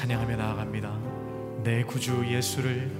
찬양하며 나아갑니다. 내 구주 예수를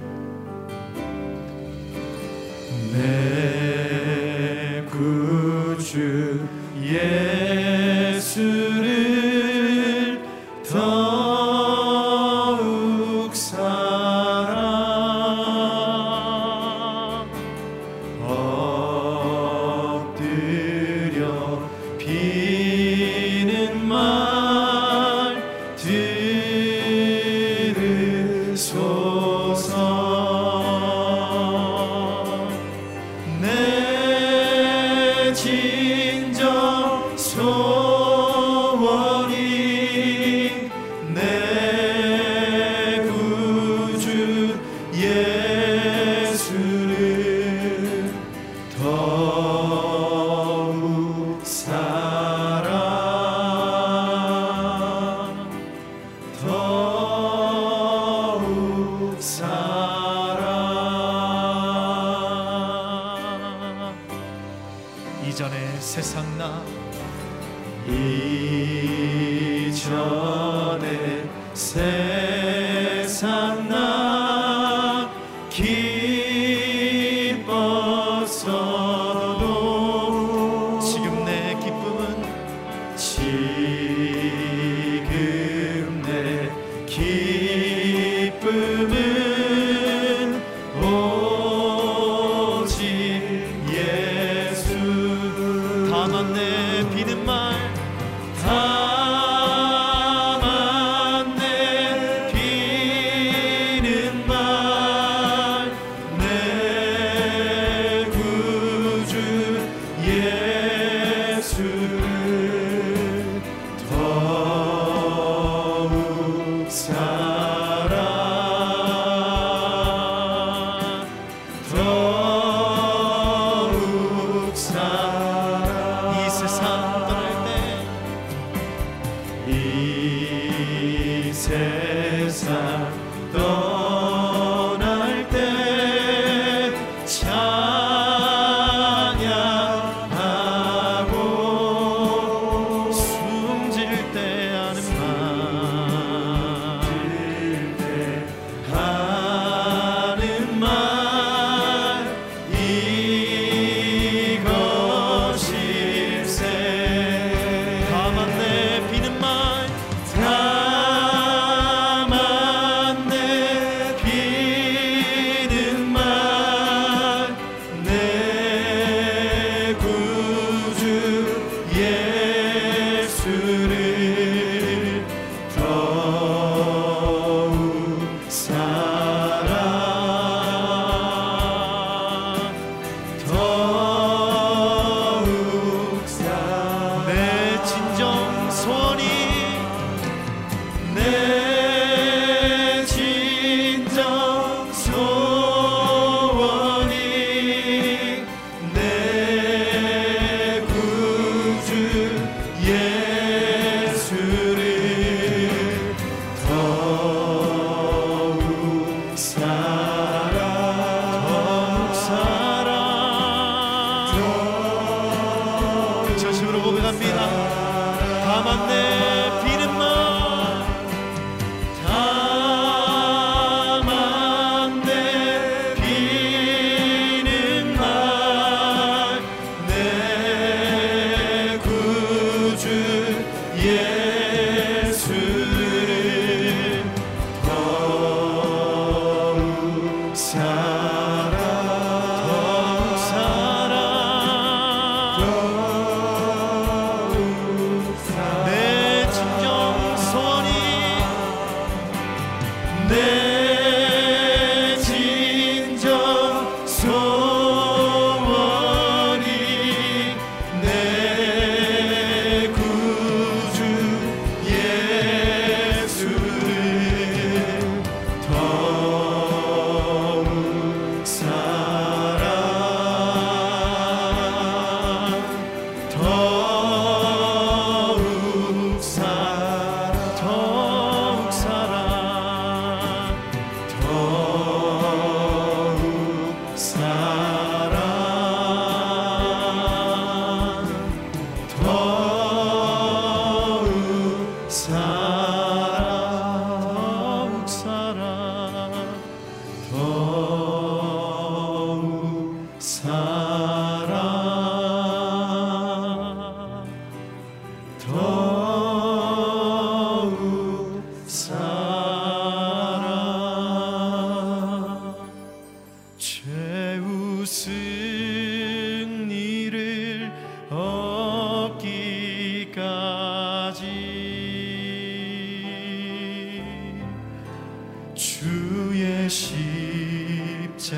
주의 십자가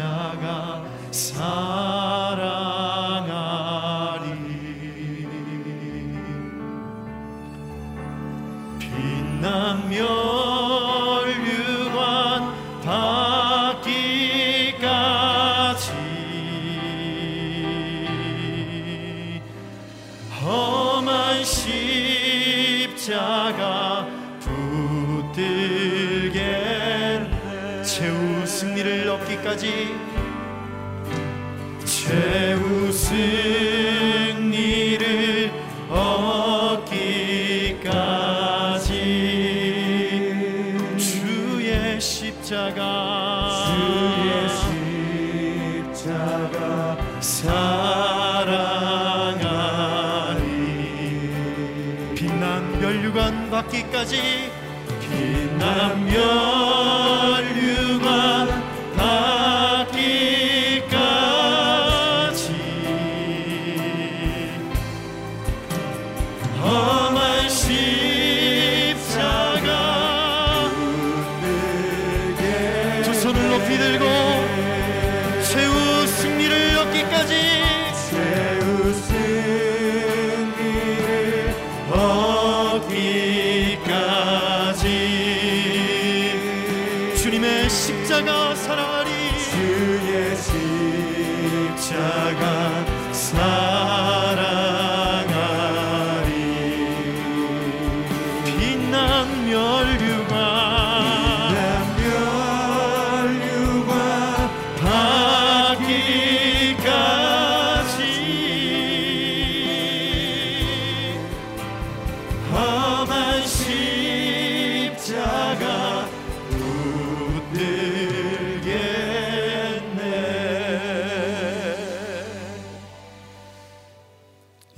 사 빛난 멸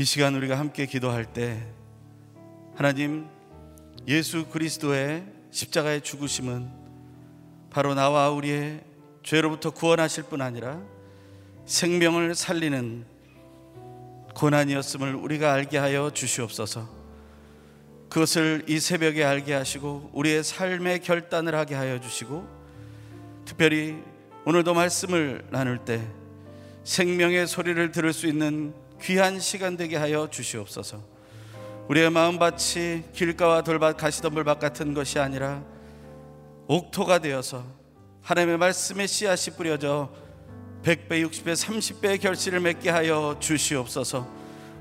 이 시간 우리가 함께 기도할 때 하나님 예수 그리스도의 십자가의 죽으심은 바로 나와 우리의 죄로부터 구원하실 뿐 아니라 생명을 살리는 고난이었음을 우리가 알게 하여 주시옵소서. 그것을 이 새벽에 알게 하시고 우리의 삶의 결단을 하게 하여 주시고 특별히 오늘도 말씀을 나눌 때 생명의 소리를 들을 수 있는 귀한 시간 되게 하여 주시옵소서. 우리의 마음밭이 길가와 돌밭 가시덤불밭 같은 것이 아니라 옥토가 되어서 하나님의 말씀의 씨앗이 뿌려져 100배, 60배, 30배의 결실을 맺게 하여 주시옵소서.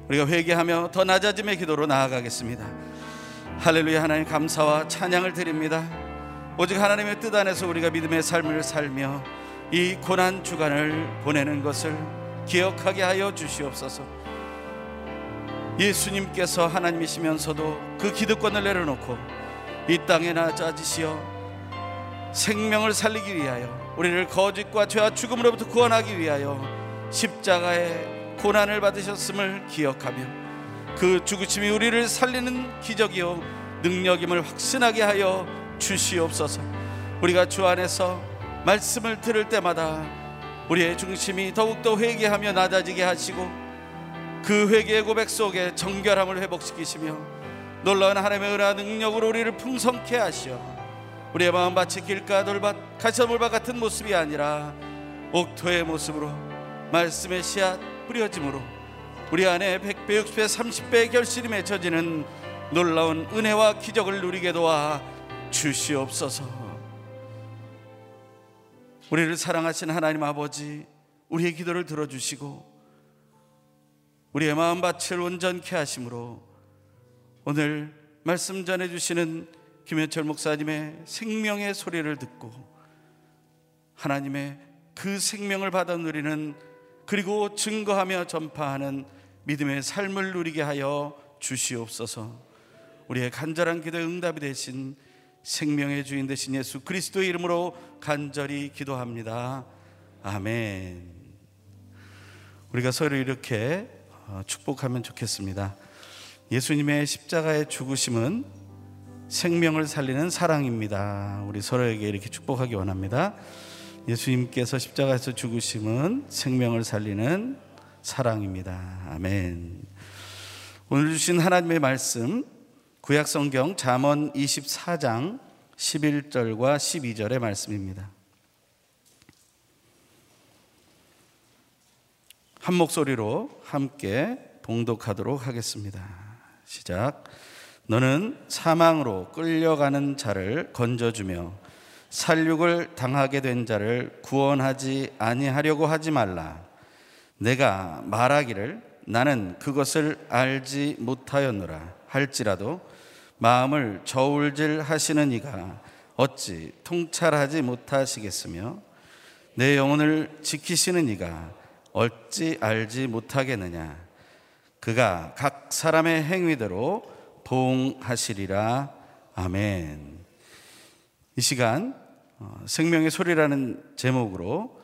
우리가 회개하며 더 낮아짐의 기도로 나아가겠습니다. 할렐루야 하나님 감사와 찬양을 드립니다. 오직 하나님의 뜻 안에서 우리가 믿음의 삶을 살며 이 고난 주간을 보내는 것을 기억하게 하여 주시옵소서. 예수님께서 하나님이시면서도 그 기득권을 내려놓고 이 땅에 낮아지시어 생명을 살리기 위하여 우리를 거짓과 죄와 죽음으로부터 구원하기 위하여 십자가의 고난을 받으셨음을 기억하며 그 죽으심이 우리를 살리는 기적이요 능력임을 확신하게 하여 주시옵소서. 우리가 주 안에서 말씀을 들을 때마다 우리의 중심이 더욱더 회개하며 낮아지게 하시고 그 회개의 고백 속에 정결함을 회복시키시며 놀라운 하나님의 은혜와 능력으로 우리를 풍성케 하시어 우리의 마음밭이 길가 돌밭 가시물밭 같은 모습이 아니라 옥토의 모습으로 말씀의 씨앗 뿌려짐으로 우리 안에 100배, 60배, 30배의 결실이 맺혀지는 놀라운 은혜와 기적을 누리게 도와 주시옵소서. 우리를 사랑하신 하나님 아버지, 우리의 기도를 들어주시고 우리의 마음밭을 온전케 하심으로 오늘 말씀 전해주시는 김현철 목사님의 생명의 소리를 듣고 하나님의 그 생명을 받아 누리는 그리고 증거하며 전파하는 믿음의 삶을 누리게 하여 주시옵소서. 우리의 간절한 기도의 응답이 되신 생명의 주인 되신 예수 그리스도의 이름으로 간절히 기도합니다. 아멘. 우리가 서로 이렇게 어, 축복하면 좋겠습니다. 예수님의 십자가의 죽으심은 생명을 살리는 사랑입니다. 우리 서로에게 이렇게 축복하기 원합니다. 예수님께서 십자가에서 죽으심은 생명을 살리는 사랑입니다. 아멘. 오늘 주신 하나님의 말씀 구약 성경 잠언 24장 11절과 12절의 말씀입니다. 한 목소리로 함께 봉독하도록 하겠습니다. 시작. 너는 사망으로 끌려가는 자를 건져주며 살육을 당하게 된 자를 구원하지 아니하려고 하지 말라. 내가 말하기를 나는 그것을 알지 못하였노라 할지라도 마음을 저울질 하시는 이가 어찌 통찰하지 못하시겠으며 내 영혼을 지키시는 이가 어찌 알지 못하겠느냐? 그가 각 사람의 행위대로 보응하시리라. 아멘. 이 시간 어, 생명의 소리라는 제목으로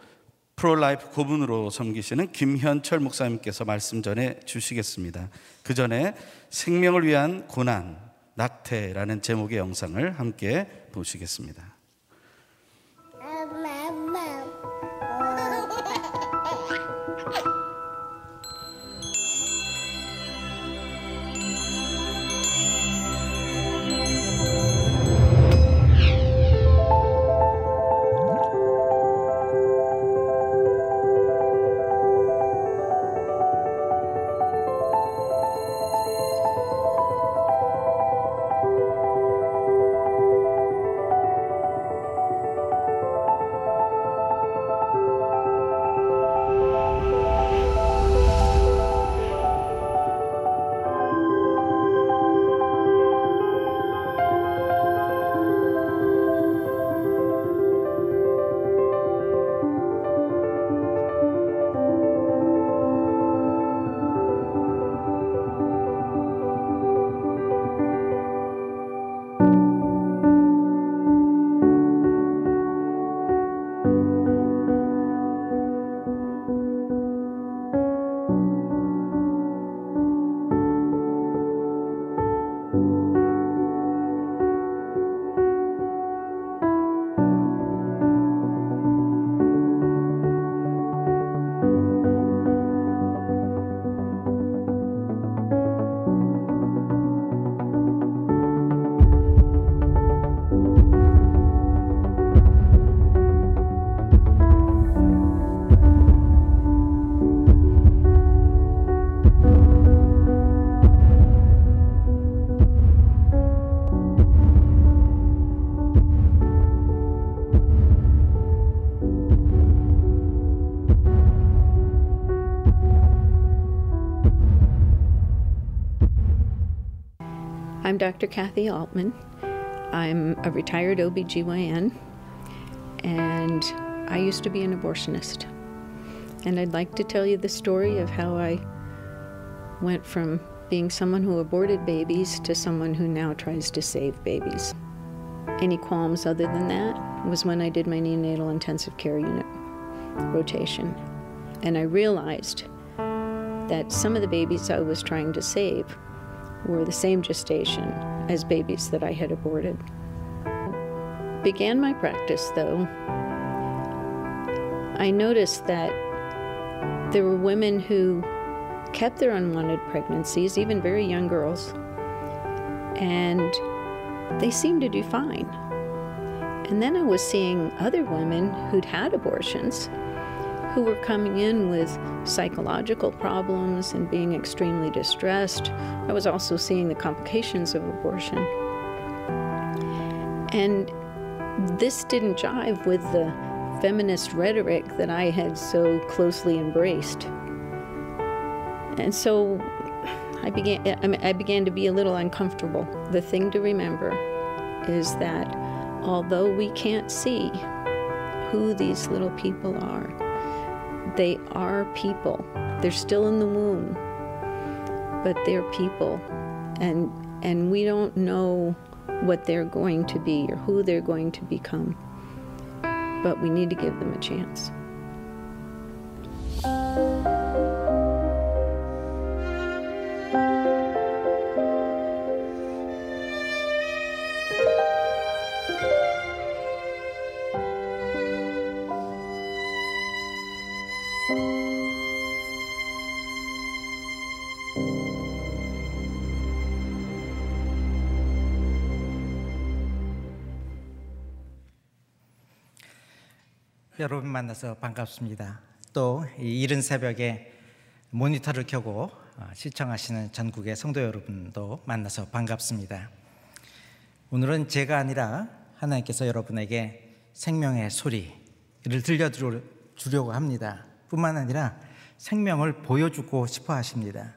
프로라이프 고문으로 섬기시는 김현철 목사님께서 말씀 전해 주시겠습니다. 그 전에 생명을 위한 고난, 낙태라는 제목의 영상을 함께 보시겠습니다. Dr. Kathy Altman. I'm a retired OBGYN, and I used to be an abortionist. And I'd like to tell you the story of how I went from being someone who aborted babies to someone who now tries to save babies. Any qualms other than that was when I did my neonatal intensive care unit rotation. And I realized that some of the babies I was trying to save were the same gestation as babies that I had aborted. Began my practice though, I noticed that there were women who kept their unwanted pregnancies, even very young girls, and they seemed to do fine. And then I was seeing other women who'd had abortions who were coming in with psychological problems and being extremely distressed. I was also seeing the complications of abortion. And this didn't jive with the feminist rhetoric that I had so closely embraced. And so I began, I, mean, I began to be a little uncomfortable. The thing to remember is that although we can't see who these little people are, they are people. They're still in the womb, but they're people. And, and we don't know what they're going to be or who they're going to become. But we need to give them a chance. 여러분 만나서 반갑습니다. 또이 이른 새벽에 모니터를 켜고 어, 시청하시는 전국의 성도 여러분도 만나서 반갑습니다. 오늘은 제가 아니라 하나님께서 여러분에게 생명의 소리를 들려주려고 합니다. 뿐만 아니라 생명을 보여주고 싶어 하십니다.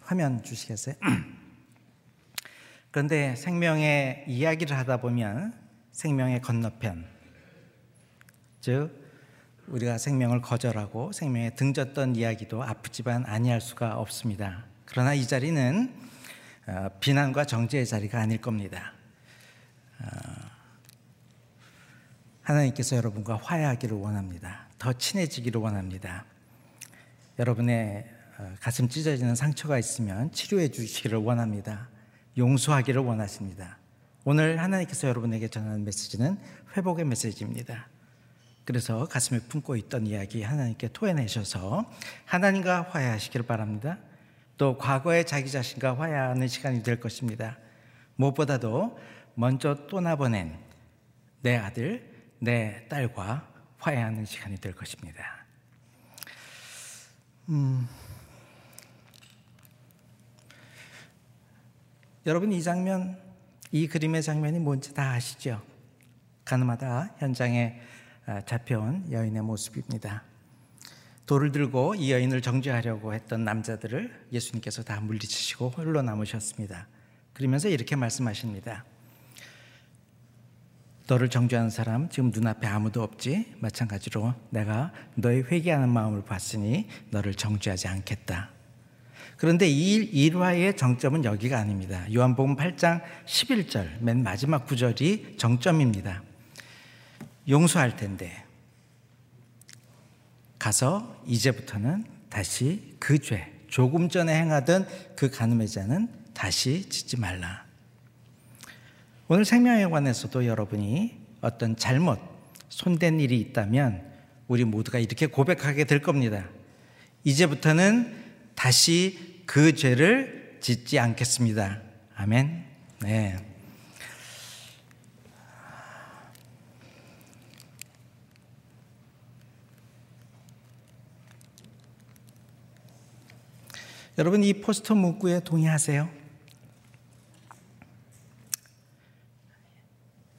화면 주시겠어요? 그런데 생명의 이야기를 하다 보면 생명의 건너편, 즉 우리가 생명을 거절하고 생명에 등졌던 이야기도 아프지만 아니할 수가 없습니다. 그러나 이 자리는 어, 비난과 정죄의 자리가 아닐 겁니다. 어, 하나님께서 여러분과 화해하기를 원합니다. 더 친해지기를 원합니다. 여러분의 어, 가슴 찢어지는 상처가 있으면 치료해 주시기를 원합니다. 용서하기를 원하십니다. 오늘 하나님께서 여러분에게 전하는 메시지는 회복의 메시지입니다. 그래서 가슴에 품고 있던 이야기 하나님께 토해내셔서 하나님과 화해하시기를 바랍니다. 또 과거의 자기 자신과 화해하는 시간이 될 것입니다. 무엇보다도 먼저 떠나보낸 내 아들, 내 딸과 화해하는 시간이 될 것입니다. 음, 여러분 이 장면, 이 그림의 장면이 뭔지 다 아시죠? 가늠하다 현장에 아, 잡혀온 여인의 모습입니다. 돌을 들고 이 여인을 정죄하려고 했던 남자들을 예수님께서 다 물리치시고 홀로 남으셨습니다. 그러면서 이렇게 말씀하십니다. 너를 정죄하는 사람 지금 눈앞에 아무도 없지? 마찬가지로 내가 너의 회개하는 마음을 봤으니 너를 정죄하지 않겠다. 그런데 이 일화의 정점은 여기가 아닙니다. 요한복음 8장 11절 맨 마지막 구절이 정점입니다. 용서할 텐데 가서 이제부터는 다시 그 죄, 조금 전에 행하던 그 간음의 자는 다시 짓지 말라. 오늘 생명에 관해서도 여러분이 어떤 잘못, 손댄 일이 있다면 우리 모두가 이렇게 고백하게 될 겁니다. 이제부터는 다시 그 죄를 짓지 않겠습니다. 아멘. 네. 여러분 이 포스터 문구에 동의하세요?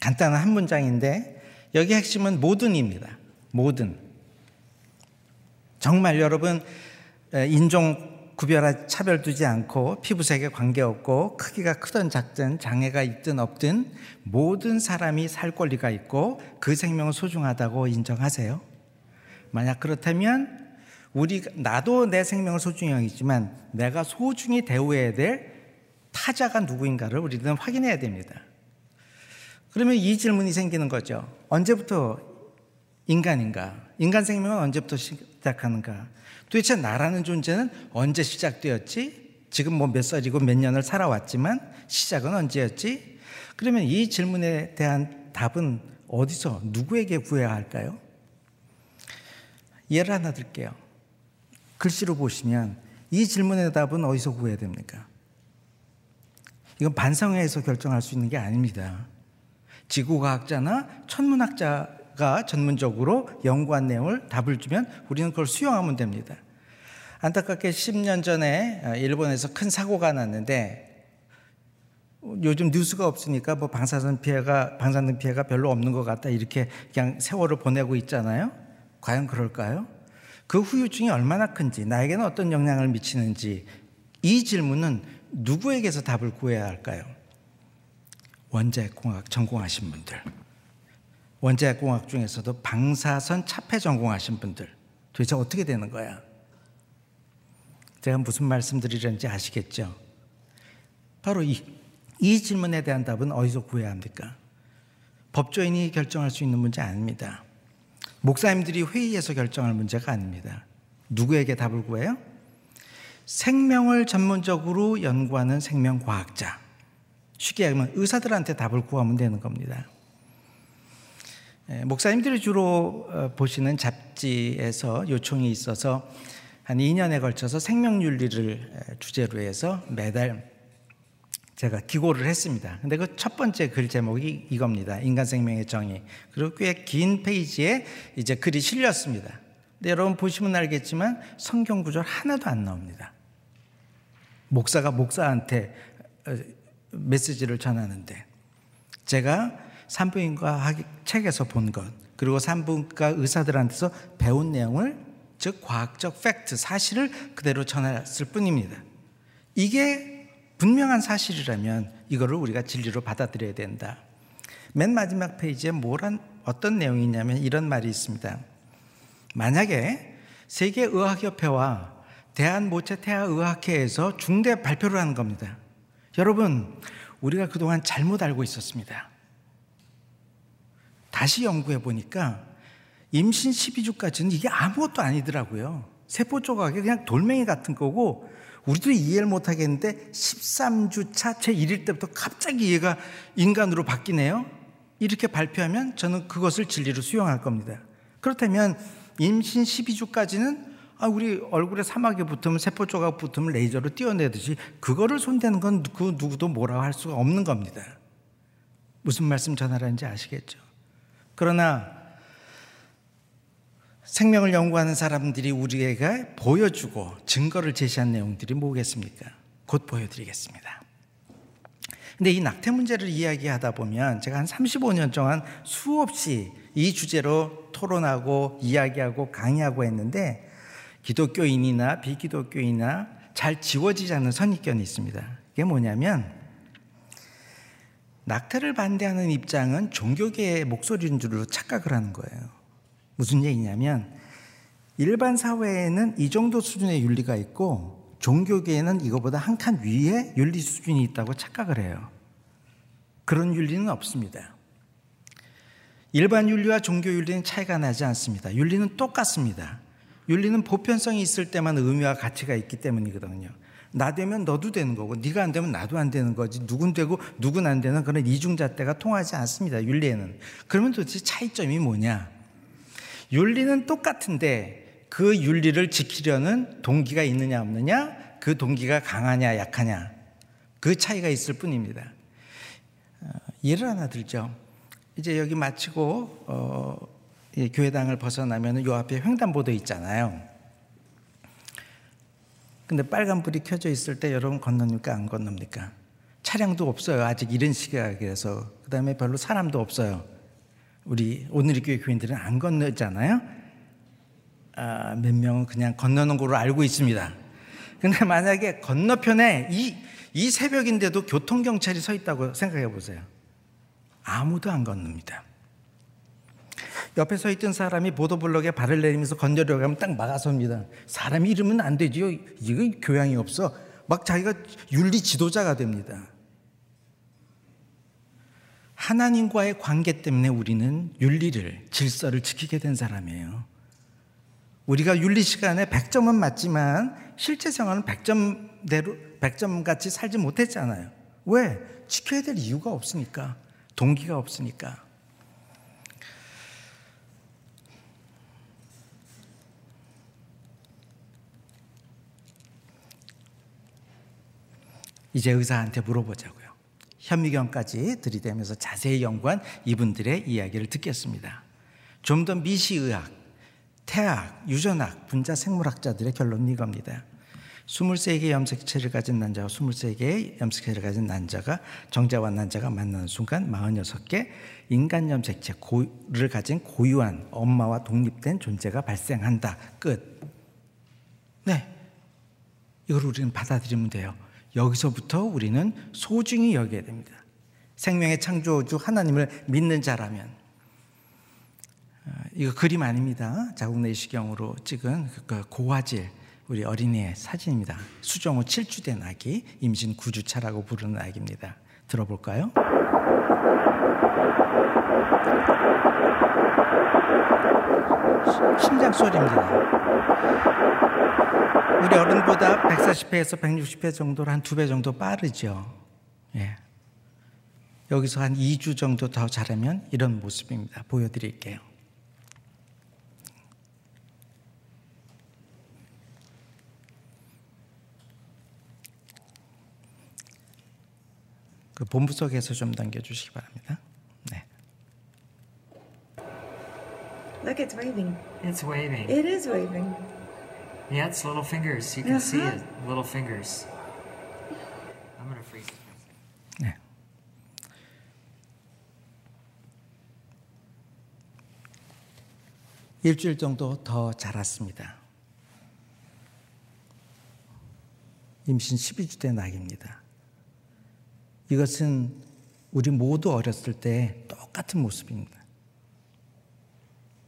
간단한 한 문장인데 여기 핵심은 모든입니다. 모든. 정말 여러분 인종 구별하 차별 두지 않고 피부색에 관계없고 크기가 크든 작든 장애가 있든 없든 모든 사람이 살 권리가 있고 그 생명은 소중하다고 인정하세요. 만약 그렇다면 우리 나도 내 생명을 소중히 여기지만 내가 소중히 대우해야 될 타자가 누구인가를 우리는 확인해야 됩니다. 그러면 이 질문이 생기는 거죠. 언제부터 인간인가? 인간 생명은 언제부터 시작하는가? 도대체 나라는 존재는 언제 시작되었지? 지금 뭐 몇 살이고 몇 년을 살아왔지만 시작은 언제였지? 그러면 이 질문에 대한 답은 어디서 누구에게 구해야 할까요? 예를 하나 들게요. 글씨로 보시면 이 질문의 답은 어디서 구해야 됩니까? 이건 반성회에서 결정할 수 있는 게 아닙니다. 지구과학자나 천문학자가 전문적으로 연구한 내용을 답을 주면 우리는 그걸 수용하면 됩니다. 안타깝게 10년 전에 일본에서 큰 사고가 났는데 요즘 뉴스가 없으니까 뭐 방사선 피해가 방사능 피해가 별로 없는 것 같다 이렇게 그냥 세월을 보내고 있잖아요. 과연 그럴까요? 그 후유증이 얼마나 큰지, 나에게는 어떤 영향을 미치는지 이 질문은 누구에게서 답을 구해야 할까요? 원자핵공학 전공하신 분들, 원자핵공학 중에서도 방사선 차폐 전공하신 분들, 도대체 어떻게 되는 거야? 제가 무슨 말씀드리는지 아시겠죠? 바로 이, 이 질문에 대한 답은 어디서 구해야 합니까? 법조인이 결정할 수 있는 문제 아닙니다. 목사님들이 회의에서 결정할 문제가 아닙니다. 누구에게 답을 구해요? 생명을 전문적으로 연구하는 생명과학자. 쉽게 얘기하면 의사들한테 답을 구하면 되는 겁니다. 예, 목사님들이 주로 어, 보시는 잡지에서 요청이 있어서 한 2년에 걸쳐서 생명윤리를 주제로 해서 매달 제가 기고를 했습니다. 근데 그 첫 번째 글 제목이 이겁니다. 인간 생명의 정의. 그리고 꽤 긴 페이지에 이제 글이 실렸습니다. 근데 여러분 보시면 알겠지만 성경 구절 하나도 안 나옵니다. 목사가 목사한테 어, 메시지를 전하는데 제가 산부인과 책에서 본 것, 그리고 산부인과 의사들한테서 배운 내용을 즉 과학적 팩트, 사실을 그대로 전했을 뿐입니다. 이게 분명한 사실이라면 이거를 우리가 진리로 받아들여야 된다. 맨 마지막 페이지에 뭐란 어떤 내용이 있냐면 이런 말이 있습니다. 만약에 세계 의학협회와 대한 모체 태아 의학회에서 중대 발표를 하는 겁니다. 여러분, 우리가 그동안 잘못 알고 있었습니다. 다시 연구해 보니까 임신 12주까지는 이게 아무것도 아니더라고요. 세포 조각이 그냥 돌멩이 같은 거고 우리도 이해를 못 하겠는데 13주 차 제 1일 때부터 갑자기 얘가 인간으로 바뀌네요. 이렇게 발표하면 저는 그것을 진리로 수용할 겁니다. 그렇다면 임신 12주까지는 아, 우리 얼굴에 사막이 붙으면 세포 조각 붙으면 레이저로 띄어내듯이 그거를 손대는 건 그 누구도 뭐라고 할 수가 없는 겁니다. 무슨 말씀 전하라는지 아시겠죠? 그러나 생명을 연구하는 사람들이 우리에게 보여주고 증거를 제시한 내용들이 뭐겠습니까? 곧 보여드리겠습니다. 근데 이 낙태 문제를 이야기하다 보면 제가 한 35년 동안 수없이 이 주제로 토론하고 이야기하고 강의하고 했는데 기독교인이나 비기독교인이나 잘 지워지지 않는 선입견이 있습니다. 이게 뭐냐면 낙태를 반대하는 입장은 종교계의 목소리인 줄로 착각을 하는 거예요. 무슨 얘기냐면 일반 사회에는 이 정도 수준의 윤리가 있고 종교계에는 이거보다 한 칸 위에 윤리 수준이 있다고 착각을 해요. 그런 윤리는 없습니다. 일반 윤리와 종교 윤리는 차이가 나지 않습니다. 윤리는 똑같습니다. 윤리는 보편성이 있을 때만 의미와 가치가 있기 때문이거든요. 나 되면 너도 되는 거고 네가 안 되면 나도 안 되는 거지 누군 되고 누군 안 되는 그런 이중잣대가 통하지 않습니다. 윤리에는. 그러면 도대체 차이점이 뭐냐? 윤리는 똑같은데 그 윤리를 지키려는 동기가 있느냐 없느냐 그 동기가 강하냐 약하냐 그 차이가 있을 뿐입니다. 어, 예를 하나 들죠. 이제 여기 마치고 어, 예, 교회당을 벗어나면 요 앞에 횡단보도 있잖아요. 근데 빨간불이 켜져 있을 때 여러분 건너니까 안 건넙니까? 차량도 없어요. 아직 이른 시각이라서. 그 다음에 별로 사람도 없어요. 우리 오늘의 교회 교인들은 안 건너잖아요. 아, 몇 명은 그냥 건너는 걸로 알고 있습니다. 근데 만약에 건너편에 이, 이 새벽인데도 교통경찰이 서 있다고 생각해 보세요. 아무도 안 건넙니다. 옆에 서 있던 사람이 보도블럭에 발을 내리면서 건드려고 하면 딱 막아섭니다. 사람이 이러면 안 되지요. 이거 교양이 없어. 막 자기가 윤리 지도자가 됩니다. 하나님과의 관계 때문에 우리는 윤리를, 질서를 지키게 된 사람이에요. 우리가 윤리 시간에 100점은 맞지만 실제 생활은 100점대로 100점 같이 살지 못했잖아요. 왜? 지켜야 될 이유가 없으니까. 동기가 없으니까. 이제 의사한테 물어보자고요. 현미경까지 들이대면서 자세히 연구한 이분들의 이야기를 듣겠습니다. 좀 더 미시의학, 태학, 유전학, 분자 생물학자들의 결론은 이겁니다. 23개의 염색체를 가진 남자와 23개의 염색체를 가진 남자가 정자와 난자가 만나는 순간 46개 인간 염색체를 가진 고유한 엄마와 독립된 존재가 발생한다. 끝. 네. 이걸 우리는 받아들이면 돼요. 여기서부터 우리는 소중히 여겨야 됩니다. 생명의 창조주 하나님을 믿는 자라면 어, 이거 그림 아닙니다. 자국 내시경으로 찍은 그 고화질 우리 어린이의 사진입니다. 수정 후 7주 된 아기 임신 9주차라고 부르는 아기입니다. 들어볼까요? 심장 소리입니다. 우리 어른보다 140회에서 160회 정도로 한 두 배 정도 빠르죠. 예. 여기서 한 2주 정도 더 자라면 이런 모습입니다. 보여드릴게요. 그 본부석에서 좀 넘겨주시기 바랍니다. 네. Look, it's waving. It's waving. It is waving. Yeah, it's little fingers. You can see Uh-huh. it. Little fingers. I'm gonna freeze it. 네. 일주일 정도 더 자랐습니다. 임신 12주 때 낙입니다. 이것은 우리 모두 어렸을 때 똑같은 모습입니다.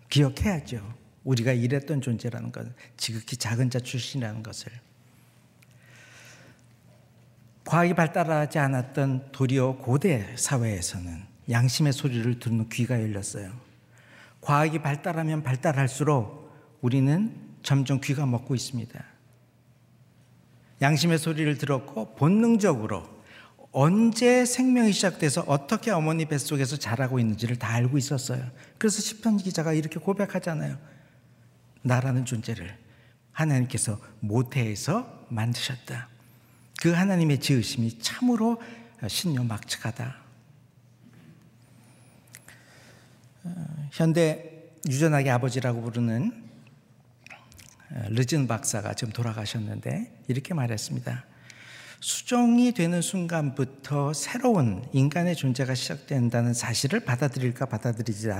기억해야죠. 우리가 이랬던 존재라는 것, 지극히 작은 자 출신이라는 것을. 과학이 발달하지 않았던 도리어 고대 사회에서는 양심의 소리를 듣는 귀가 열렸어요. 과학이 발달하면 발달할수록 우리는 점점 귀가 먹고 있습니다. 양심의 소리를 들었고 본능적으로 언제 생명이 시작돼서 어떻게 어머니 뱃속에서 자라고 있는지를 다 알고 있었어요. 그래서 시편 기자가 이렇게 고백하잖아요. 나라는 존재를 하나님께서 모태에서 만드셨다. 그 하나님의 지으심이 참으로 신묘막측하다. 어, 현대 유전학의 아버지라고 부르는 어, 르진 박사가 지금 돌아가셨는데 이렇게 말했습니다. 수정이 되는 순간부터 새로운 인간의 존재가 시작된다는 사실을 받아들일까 받아들이지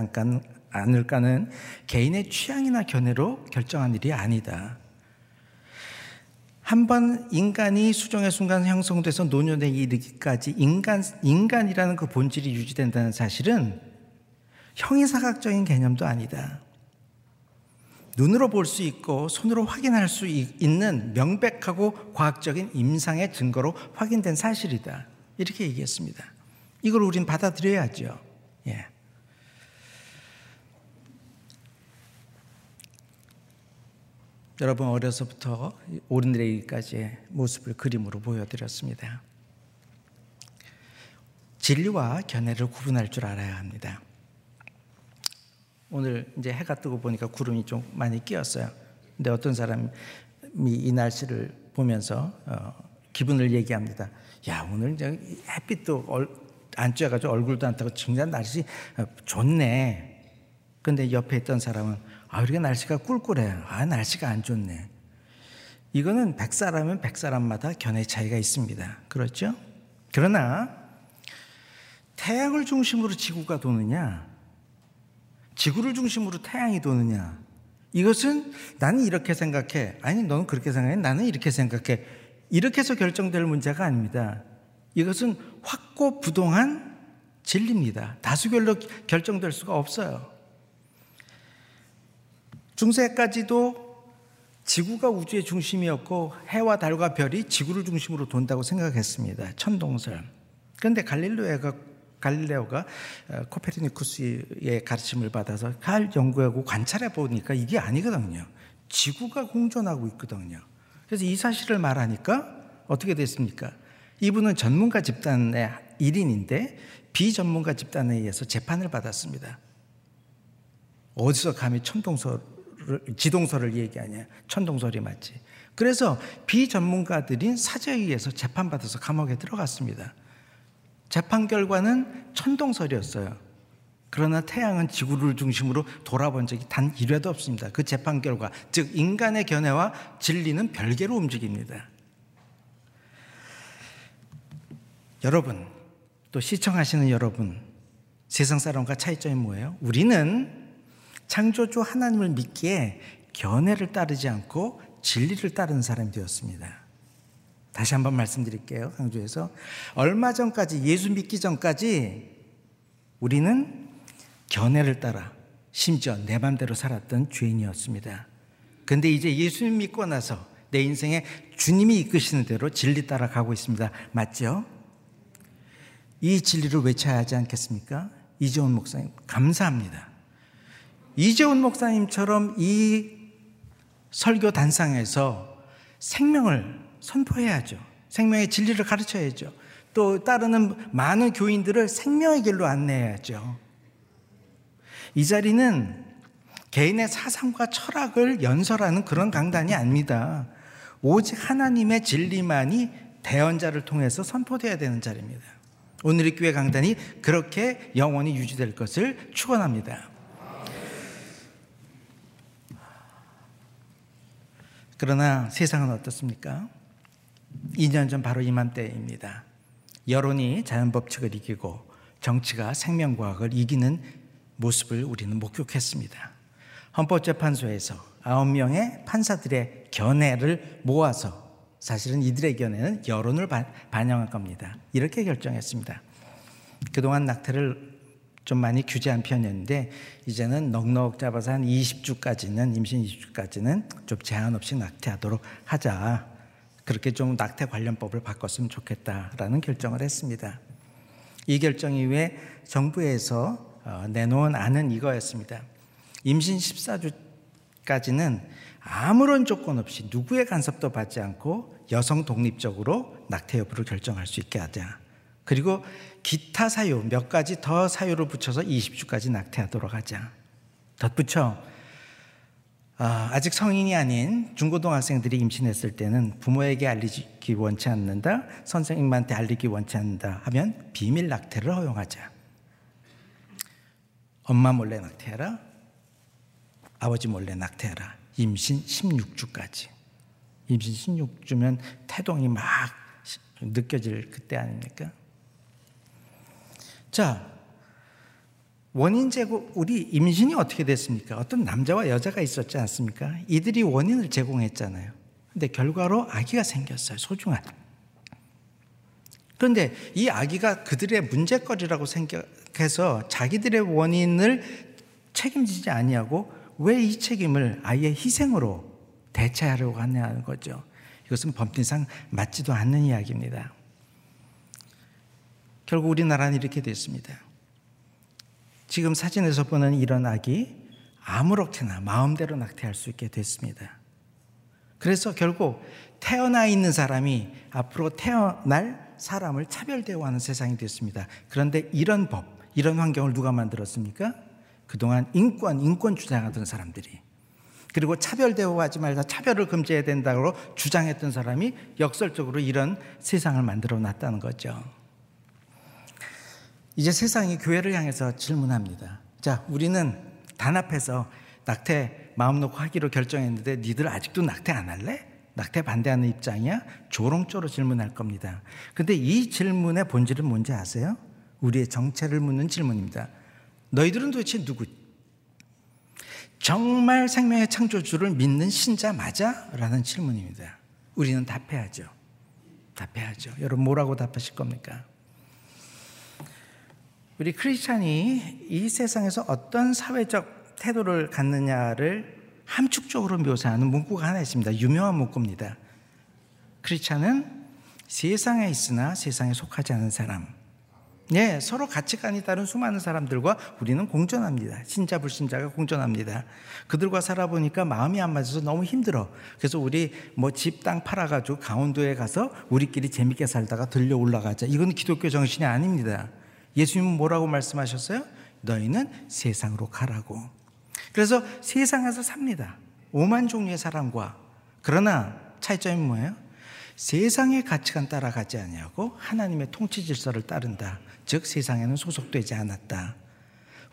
는 개인의 취향이나 견해로 결정한 일이 아니다. 한 번 인간이 수정의 순간 형성돼서 노년에 이르기까지 인간, 인간이라는 그 본질이 유지된다는 사실은 형이사각적인 개념도 아니다. 눈으로 볼 수 있고 손으로 확인할 수 있는 명백하고 과학적인 임상의 증거로 확인된 사실이다. 이렇게 얘기했습니다. 이걸 우린 받아들여야죠. 예. 여러분 어려서부터 오른내리기까지의 모습을 그림으로 보여드렸습니다. 진리와 견해를 구분할 줄 알아야 합니다. 오늘 이제 해가 뜨고 보니까 구름이 좀 많이 끼었어요. 근데 어떤 사람이 이 날씨를 보면서 어, 기분을 얘기합니다. 야 오늘 이제 햇빛도 얼, 안 쬐가지고 얼굴도 안 타고 진짜 날씨 어, 좋네. 근데 옆에 있던 사람은 아 우리가 날씨가 꿀꿀해. 아 날씨가 안 좋네. 이거는 백 사람은 백 사람마다 견해 차이가 있습니다. 그렇죠? 그러나 태양을 중심으로 지구가 도느냐, 지구를 중심으로 태양이 도느냐, 이것은 나는 이렇게 생각해. 아니, 너는 그렇게 생각해. 나는 이렇게 생각해. 이렇게 해서 결정될 문제가 아닙니다. 이것은 확고부동한 진리입니다. 다수결로 결정될 수가 없어요. 중세까지도 지구가 우주의 중심이었고 해와 달과 별이 지구를 중심으로 돈다고 생각했습니다. 천동설. 그런데 갈릴레오가 갈릴레오가 어, 코페르니쿠스의 가르침을 받아서 잘 연구하고 관찰해 보니까 이게 아니거든요. 지구가 공존하고 있거든요. 그래서 이 사실을 말하니까 어떻게 됐습니까? 이분은 전문가 집단의 일인인데 비전문가 집단에 의해서 재판을 받았습니다. 어디서 감히 천동설을 지동설을 얘기하냐? 천동설이 맞지. 그래서 비전문가들인 사제에 의해서 재판받아서 감옥에 들어갔습니다. 재판 결과는 천동설이었어요. 그러나 태양은 지구를 중심으로 돌아본 적이 단 1회도 없습니다. 그 재판 결과, 즉 인간의 견해와 진리는 별개로 움직입니다. 여러분, 또 시청하시는 여러분, 세상 사람과 차이점이 뭐예요? 우리는 창조주 하나님을 믿기에 견해를 따르지 않고 진리를 따르는 사람이 되었습니다. 다시 한번 말씀드릴게요. 강조해서 얼마 전까지 예수 믿기 전까지 우리는 견해를 따라 심지어 내 맘대로 살았던 죄인이었습니다. 근데 이제 예수님 믿고 나서 내 인생에 주님이 이끄시는 대로 진리 따라 가고 있습니다. 맞죠? 이 진리를 외쳐야 하지 않겠습니까? 이재훈 목사님, 감사합니다. 이재훈 목사님처럼 이 설교 단상에서 생명을 선포해야죠. 생명의 진리를 가르쳐야죠. 또 따르는 많은 교인들을 생명의 길로 안내해야죠. 이 자리는 개인의 사상과 철학을 연설하는 그런 강단이 아닙니다. 오직 하나님의 진리만이 대언자를 통해서 선포되어야 되는 자리입니다. 오늘의 교회 강단이 그렇게 영원히 유지될 것을 축원합니다. 그러나 세상은 어떻습니까? 2년 전 바로 이맘때입니다. 여론이 자연 법칙을 이기고 정치가 생명과학을 이기는 모습을 우리는 목격했습니다. 헌법재판소에서 9명의 판사들의 견해를 모아서 사실은 이들의 견해는 여론을 반영한 겁니다. 이렇게 결정했습니다. 그동안 낙태를 좀 많이 규제한 편이었는데 이제는 넉넉 잡아서 한 20주까지는 임신 20주까지는 좀 제한 없이 낙태하도록 하자. 그렇게 좀 낙태 관련법을 바꿨으면 좋겠다라는 결정을 했습니다. 이 결정 이후에 정부에서 어, 내놓은 안은 이거였습니다. 임신 14주까지는 아무런 조건 없이 누구의 간섭도 받지 않고 여성 독립적으로 낙태 여부를 결정할 수 있게 하자. 그리고 기타 사유 몇 가지 더 사유를 붙여서 20주까지 낙태하도록 하자. 덧붙여 아, 아직 성인이 아닌 중고등학생들이 임신했을 때는 부모에게 알리기 원치 않는다, 선생님한테 알리기 원치 않는다 하면 비밀 낙태를 허용하자. 엄마 몰래 낙태해라, 아버지 몰래 낙태해라. 임신 16주까지. 임신 16주면 태동이 막 느껴질 그때 아닙니까? 자, 원인 제공, 우리 임신이 어떻게 됐습니까? 어떤 남자와 여자가 있었지 않습니까? 이들이 원인을 제공했잖아요. 근데 결과로 아기가 생겼어요. 소중한. 그런데 이 아기가 그들의 문제거리라고 생각해서 자기들의 원인을 책임지지 아니하고 왜 이 책임을 아이의 희생으로 대체하려고 하냐는 거죠. 이것은 법리상 맞지도 않는 이야기입니다. 결국 우리나라는 이렇게 됐습니다. 지금 사진에서 보는 이런 아기 아무렇게나 마음대로 낙태할 수 있게 됐습니다. 그래서 결국 태어나 있는 사람이 앞으로 태어날 사람을 차별 대우하는 세상이 됐습니다. 그런데 이런 법, 이런 환경을 누가 만들었습니까? 그동안 인권, 인권 주장하던 사람들이 그리고 차별 대우하지 말자 차별을 금지해야 된다고 주장했던 사람이 역설적으로 이런 세상을 만들어 놨다는 거죠. 이제 세상이 교회를 향해서 질문합니다. 자, 우리는 단합해서 낙태 마음 놓고 하기로 결정했는데 니들 아직도 낙태 안 할래? 낙태 반대하는 입장이야? 조롱조로 질문할 겁니다. 근데 이 질문의 본질은 뭔지 아세요? 우리의 정체를 묻는 질문입니다. 너희들은 도대체 누구? 정말 생명의 창조주를 믿는 신자 맞아? 라는 질문입니다. 우리는 답해야죠. 답해야죠. 여러분 뭐라고 답하실 겁니까? 우리 크리스찬이 이 세상에서 어떤 사회적 태도를 갖느냐를 함축적으로 묘사하는 문구가 하나 있습니다. 유명한 문구입니다. 크리스찬은 세상에 있으나 세상에 속하지 않은 사람. 예, 서로 가치관이 다른 수많은 사람들과 우리는 공존합니다. 신자, 불신자가 공존합니다. 그들과 살아보니까 마음이 안 맞아서 너무 힘들어. 그래서 우리 뭐 집, 땅 팔아가지고 강원도에 가서 우리끼리 재밌게 살다가 들려 올라가자. 이건 기독교 정신이 아닙니다. 예수님은 뭐라고 말씀하셨어요? 너희는 세상으로 가라고. 그래서 세상에서 삽니다. 오만 종류의 사람과 그러나 차이점이 뭐예요? 세상의 가치관 따라가지 아니하고 하나님의 통치 질서를 따른다. 즉 세상에는 소속되지 않았다.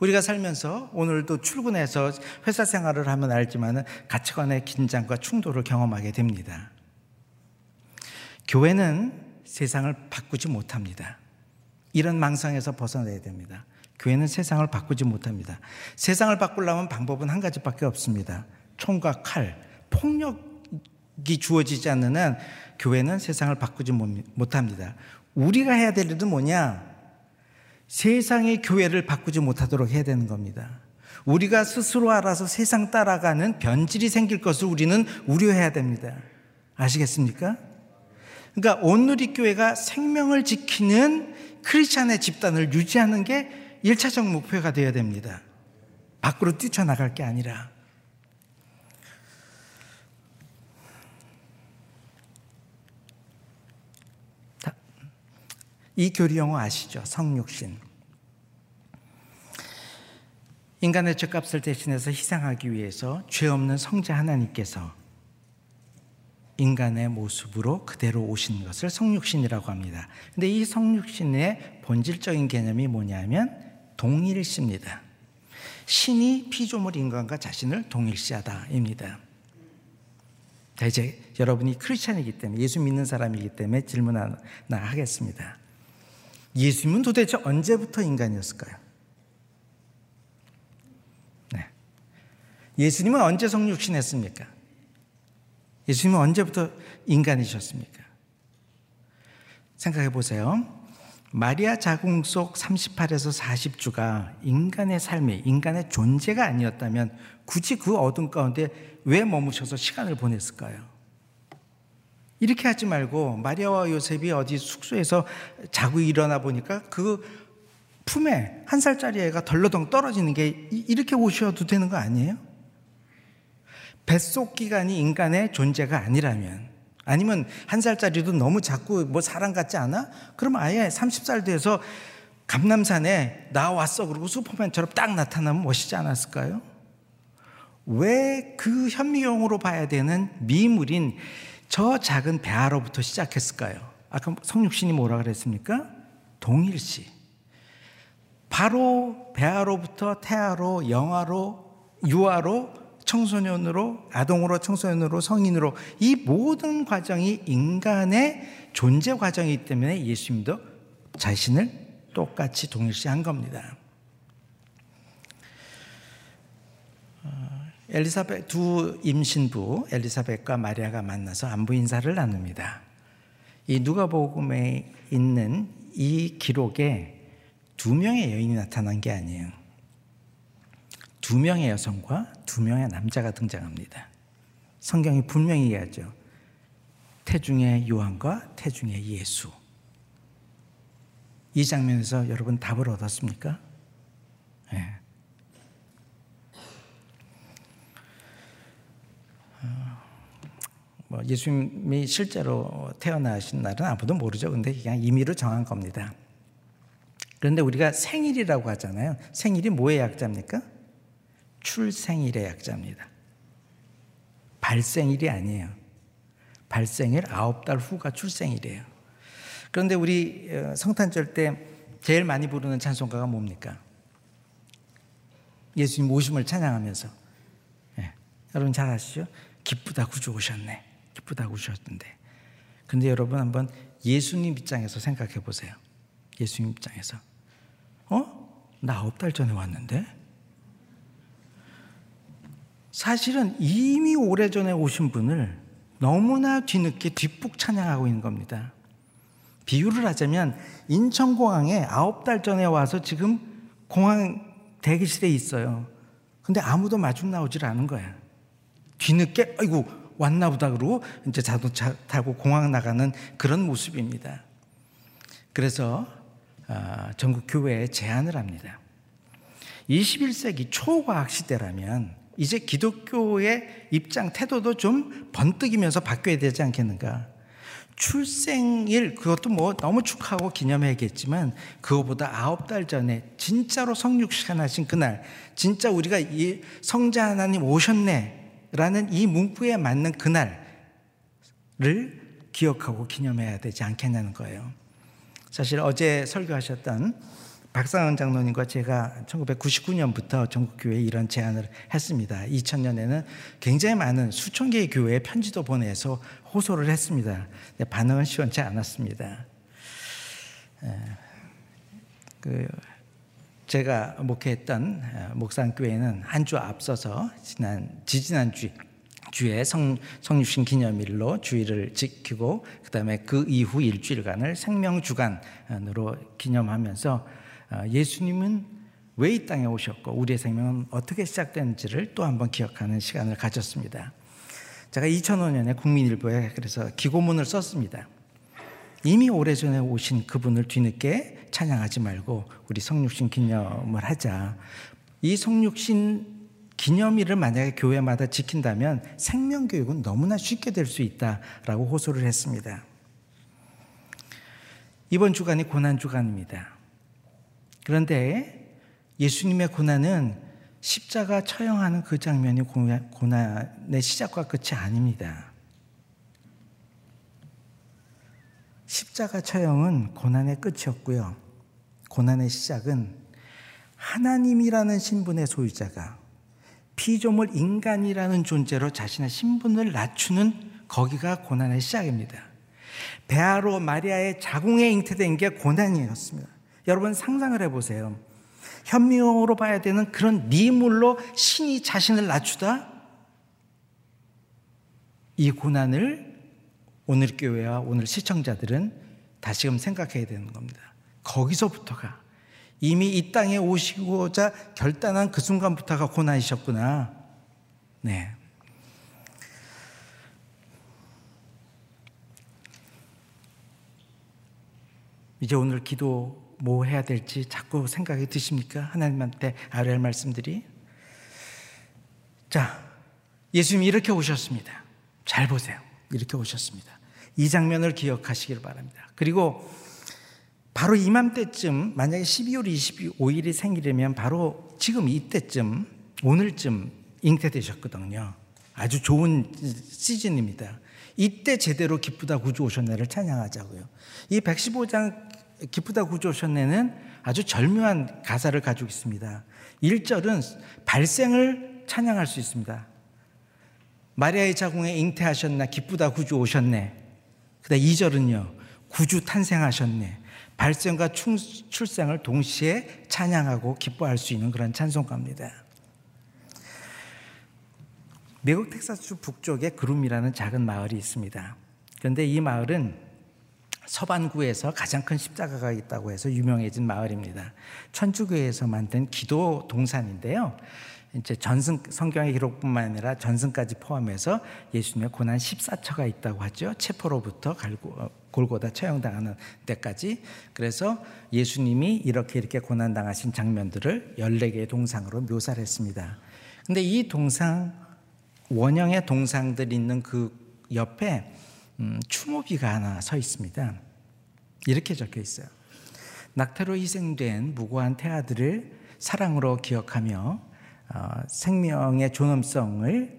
우리가 살면서 오늘도 출근해서 회사 생활을 하면 알지만 가치관의 긴장과 충돌을 경험하게 됩니다. 교회는 세상을 바꾸지 못합니다. 이런 망상에서 벗어나야 됩니다. 교회는 세상을 바꾸지 못합니다. 세상을 바꾸려면 방법은 한 가지밖에 없습니다. 총과 칼, 폭력이 주어지지 않는 한 교회는 세상을 바꾸지 못합니다. 우리가 해야 될 일은 뭐냐? 세상의 교회를 바꾸지 못하도록 해야 되는 겁니다. 우리가 스스로 알아서 세상 따라가는 변질이 생길 것을 우리는 우려해야 됩니다. 아시겠습니까? 그러니까 온누리 교회가 생명을 지키는 크리스찬의 집단을 유지하는 게 1차적 목표가 되어야 됩니다. 밖으로 뛰쳐나갈 게 아니라. 이 교리 용어 아시죠? 성육신. 인간의 죄값을 대신해서 희생하기 위해서 죄 없는 성자 하나님께서 인간의 모습으로 그대로 오신 것을 성육신이라고 합니다. 근데 이 성육신의 본질적인 개념이 뭐냐면 동일시입니다. 신이 피조물 인간과 자신을 동일시하다입니다. 자, 이제 여러분이 크리스찬이기 때문에 예수 믿는 사람이기 때문에 질문 하나 하겠습니다. 예수님은 도대체 언제부터 인간이었을까요? 네. 예수님은 언제 성육신 했습니까? 예수님은 언제부터 인간이셨습니까? 생각해 보세요. 마리아 자궁 속 38에서 40주가 인간의 삶이 인간의 존재가 아니었다면 굳이 그 어둠 가운데 왜 머무셔서 시간을 보냈을까요? 이렇게 하지 말고 마리아와 요셉이 어디 숙소에서 자고 일어나 보니까 그 품에 한 살짜리 애가 덜러덩 떨어지는 게 이렇게 오셔도 되는 거 아니에요? 뱃속 기간이 인간의 존재가 아니라면 아니면 한 살짜리도 너무 작고 뭐 사람 같지 않아? 그럼 아예 30살 돼서 감남산에 나 왔어 그러고 슈퍼맨처럼 딱 나타나면 멋있지 않았을까요? 왜 그 현미경으로 봐야 되는 미물인 저 작은 배아로부터 시작했을까요? 아까 성육신이 뭐라 그랬습니까? 동일시. 바로 배아로부터 태아로, 영아로, 유아로, 청소년으로, 아동으로, 청소년으로, 성인으로 이 모든 과정이 인간의 존재 과정이기 때문에 예수님도 자신을 똑같이 동일시한 겁니다. 엘리사벳 두 임신부 엘리사벳과 마리아가 만나서 안부 인사를 나눕니다. 이 누가복음에 있는 이 기록에 두 명의 여인이 나타난 게 아니에요. 두 명의 여성과 두 명의 남자가 등장합니다. 성경이 분명히 얘기하죠. 태중의 요한과 태중의 예수. 이 장면에서 여러분 답을 얻었습니까? 네. 뭐 예수님이 실제로 태어나신 날은 아무도 모르죠. 근데 그냥 임의로 정한 겁니다. 그런데 우리가 생일이라고 하잖아요. 생일이 뭐의 약자입니까? 출생일의 약자입니다. 발생일이 아니에요. 발생일 아홉 달 후가 출생일이에요. 그런데 우리 어, 성탄절 때 제일 많이 부르는 찬송가가 뭡니까? 예수님 오심을 찬양하면서. 네. 여러분 잘 아시죠? 기쁘다 구주 오셨네. 기쁘다고 주셨는데. 근데 여러분 한번 예수님 입장에서 생각해 보세요. 예수님 입장에서. 어? 나 아홉 달 전에 왔는데? 사실은 이미 오래전에 오신 분을 너무나 뒤늦게 뒷북 찬양하고 있는 겁니다. 비유를 하자면 인천공항에 아홉 달 전에 와서 지금 공항 대기실에 있어요. 근데 아무도 마중 나오질 않은 거야. 뒤늦게, 아이고, 왔나 보다 그러고 이제 자동차 타고 공항 나가는 그런 모습입니다. 그래서 아, 전국 교회에 제안을 합니다. 21세기 초과학 시대라면 이제 기독교의 입장 태도도 좀 번뜩이면서 바뀌어야 되지 않겠는가? 출생일 그것도 뭐 너무 축하하고 기념해야겠지만 그거보다 아홉 달 전에 진짜로 성육신하신 그날 진짜 우리가 이 성자 하나님 오셨네 라는 이 문구에 맞는 그날을 기억하고 기념해야 되지 않겠냐는 거예요. 사실 어제 설교하셨던 박상은 장로님과 제가 1999년부터 전국교회에 이런 제안을 했습니다. 2000년에는 굉장히 많은 수천 개의 교회에 편지도 보내서 호소를 했습니다. 반응은 시원치 않았습니다. 그 제가 목회했던 어, 목산교회는 한 주 앞서서 지난 지지난 주 주에 성, 성육신 기념일로 주일을 지키고 그다음에 그 이후 일주일간을 생명주간으로 기념하면서 어, 예수님은 왜 이 땅에 오셨고 우리의 생명은 어떻게 시작된지를 또 한번 기억하는 시간을 가졌습니다. 제가 2005년에 국민일보에 그래서 기고문을 썼습니다. 이미 오래전에 오신 그분을 뒤늦게 찬양하지 말고 우리 성육신 기념을 하자. 이 성육신 기념일을 만약에 교회마다 지킨다면 생명교육은 너무나 쉽게 될 수 있다라고 호소를 했습니다. 이번 주간이 고난주간입니다. 그런데 예수님의 고난은 십자가 처형하는 그 장면이 고난의 시작과 끝이 아닙니다. 십자가 처형은 고난의 끝이었고요. 고난의 시작은 하나님이라는 신분의 소유자가 피조물 인간이라는 존재로 자신의 신분을 낮추는 거기가 고난의 시작입니다. 베아로 마리아의 자궁에 잉태된 게 고난이었습니다. 여러분 상상을 해보세요. 현미용으로 봐야 되는 그런 미물로 신이 자신을 낮추다? 이 고난을 오늘 교회와 오늘 시청자들은 다시금 생각해야 되는 겁니다. 거기서부터가 이미 이 땅에 오시고자 결단한 그 순간부터가 고난이셨구나. 네. 이제 오늘 기도 뭐 해야 될지 자꾸 생각이 드십니까? 하나님한테 아뢰할 말씀들이. 자, 예수님이 이렇게 오셨습니다. 잘 보세요. 이렇게 오셨습니다. 이 장면을 기억하시길 바랍니다. 그리고 바로 이맘때쯤 만약에 12월 25일이 생일이면 바로 지금 이때쯤 오늘쯤 잉태되셨거든요. 아주 좋은 시즌입니다. 이때 제대로 기쁘다 구주 오셨네를 찬양하자고요. 이 115장 기쁘다 구주 오셨네는 아주 절묘한 가사를 가지고 있습니다. 1절은 발생을 찬양할 수 있습니다. 마리아의 자궁에 잉태하셨나 기쁘다 구주 오셨네. 그다음 2절은요. 구주 탄생하셨네. 발생과 출생을 동시에 찬양하고 기뻐할 수 있는 그런 찬송가입니다. 미국 텍사스 북쪽에 그룸이라는 작은 마을이 있습니다. 그런데 이 마을은 서반구에서 가장 큰 십자가가 있다고 해서 유명해진 마을입니다. 천주교에서 만든 기도 동산인데요. 이제 전승 성경의 기록뿐만 아니라 전승까지 포함해서 예수님의 고난 14처가 있다고 하죠. 체포로부터 갈고 어, 골고다 처형당하는 때까지. 그래서 예수님이 이렇게 이렇게 고난 당하신 장면들을 14개의 동상으로 묘사를 했습니다. 근데 이 동상 원형의 동상들 있는 그 옆에 음, 추모비가 하나 서 있습니다. 이렇게 적혀 있어요. 낙태로 희생된 무고한 태아들을 사랑으로 기억하며 어, 생명의 존엄성을